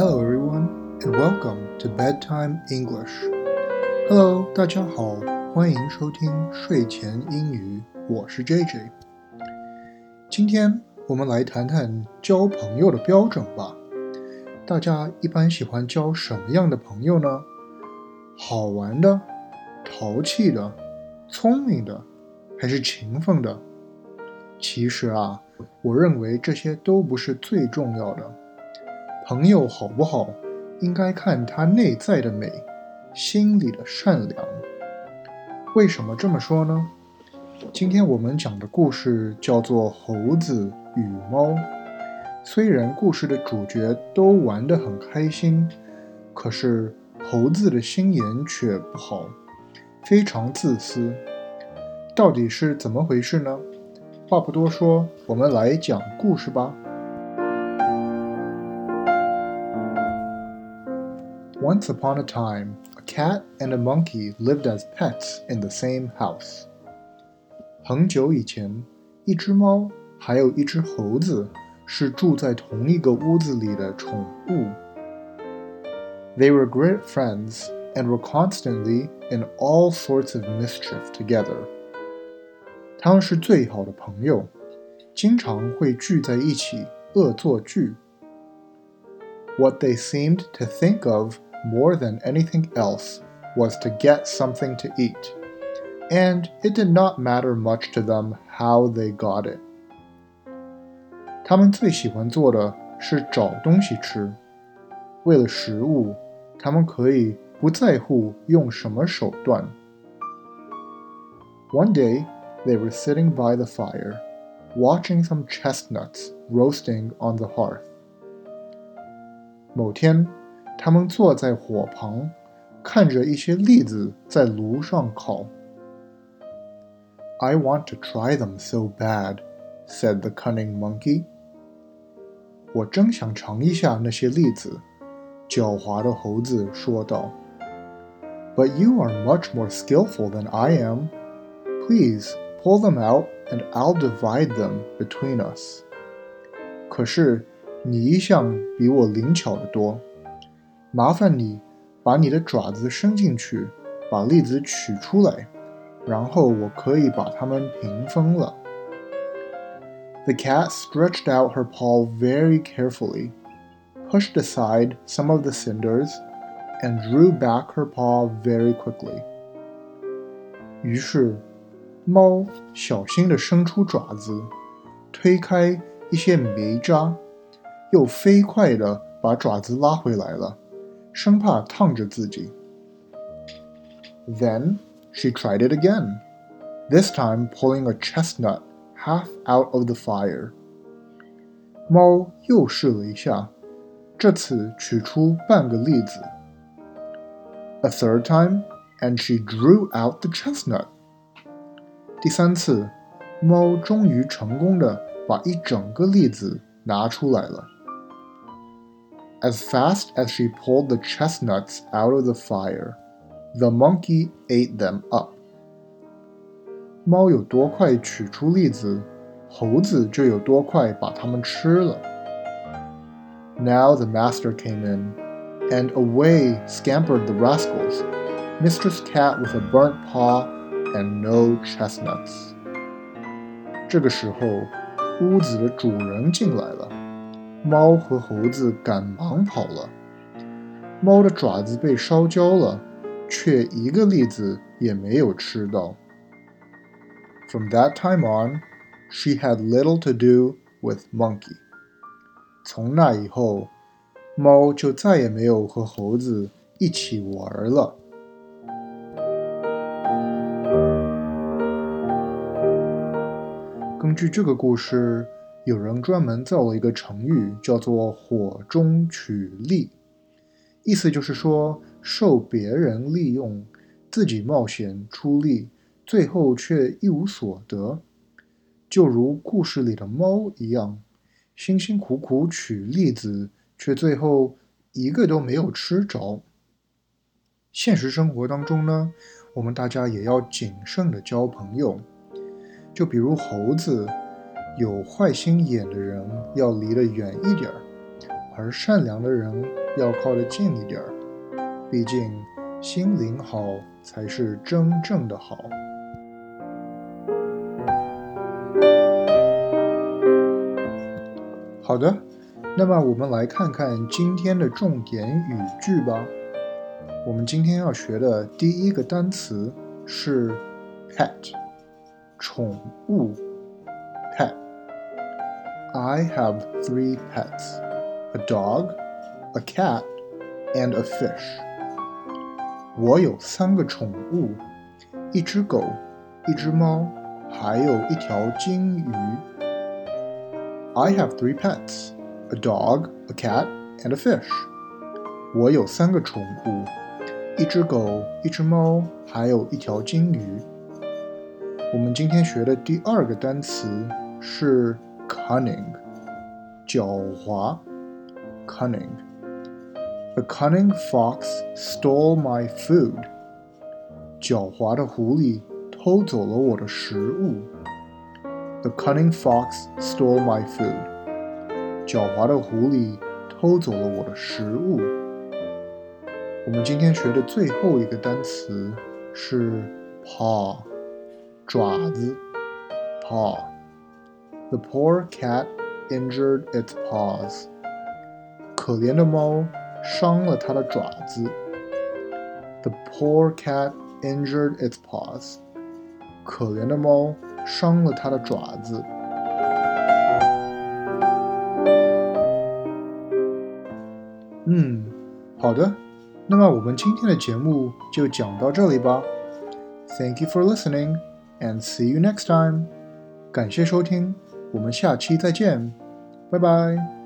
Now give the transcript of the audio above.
Hello everyone and welcome to Bedtime English. Hello，大家好，欢迎收听睡前英语，我是 JJ。今天我们来谈谈交朋友的标准吧。大家一般喜欢交什么样的朋友呢？好玩的、淘气的、聪明的，还是勤奋的？其实啊，我认为这些都不是最重要的。朋友好不好，应该看他内在的美，心里的善良。为什么这么说呢？今天我们讲的故事叫做《猴子与猫》。虽然故事的主角都玩得很开心，可是猴子的心眼却不好，非常自私。到底是怎么回事呢？话不多说，我们来讲故事吧。Once upon a time, a cat and a monkey lived as pets in the same house. 很久以前，一只猫还有一只猴子是住在同一个屋子里的宠物。They were great friends and were constantly in all sorts of mischief together. 他们是最好的朋友，经常会聚在一起恶作剧。What they seemed to think of more than anything else was to get something to eat, and it did not matter much to them how they got it. 他们最喜欢做的是找东西吃。为了食物，他们可以不在乎用什么手段。One day, they were sitting by the fire, watching some chestnuts roasting on the hearth. 某天， 他们坐在火旁，看着一些栗子在炉上烤。I want to try them so bad, said the cunning monkey. 我真想尝一下那些栗子，狡猾的猴子说道。But you are much more skillful than I am. Please Pull them out, and I'll divide them between us. 可是你一向比我灵巧得多， 麻烦你把你的爪子伸进去，把栗子取出来，然后我可以把它们平分了。The cat stretched out her paw very carefully, pushed aside some of the cinders, and drew back her paw very quickly. 于是猫小心地伸出爪子，推开一些煤渣，又飞快地把爪子拉回来了， 生怕烫着自己。Then she tried it again, this time pulling a chestnut half out of the fire. 猫又试了一下，这次取出半个栗子。A third time, and she drew out the chestnut. 第三次，猫终于成功的把一整个栗子拿出来了。 As fast as she pulled the chestnuts out of the fire, the monkey ate them up. 猫有多快取出栗子，猴子就有多快把它们吃了。Now the master came in, and away scampered the rascals. Mistress Cat with a burnt paw and no chestnuts。这个时候，屋子的主人进来了， 猫和猴子赶忙跑了。猫的爪子被烧焦了，却一个栗子也没有吃到。From that time on, she had little to do with monkey。从那以后，猫就再也没有和猴子一起玩了。根据这个故事，有人专门造了一个成语，叫做“火中取栗”，意思就是说受别人利用，自己冒险出力，最后却一无所得，就如故事里的猫一样，辛辛苦苦取栗子，却最后一个都没有吃着。现实生活当中呢，我们大家也要谨慎的交朋友。就比如猴子，有坏心眼的人要离得远一点儿，而善良的人要靠得近一点儿，毕竟心灵好才是真正的好。好的，那么我们来看看今天的重点语句吧。我们今天要学的第一个单词是 pet，宠物。I have three pets: a dog, a cat, and a fish. 我有三个宠物，一只狗，一只猫，还有一条金鱼。I have three pets: a dog, a cat, and a fish. 我有三个宠物，一只狗，一只猫，还有一条金鱼。我们今天学的第二个单词是 cunning，狡猾。cunning。The cunning fox stole my food。狡猾的狐狸偷走了我的食物。The cunning fox stole my food. 狡猾的狐狸偷走了我的食物。我们今天学的最后一个单词是 paw，爪子。paw。The poor cat injured its paws. 可怜的猫伤了它的爪子。The poor cat injured its paws. 可怜的猫。伤了它的爪子。嗯，好的，那么我们今天的节目就讲到这里吧。Thank you for listening and see you next time。感谢收听， 我们下期再见，拜拜。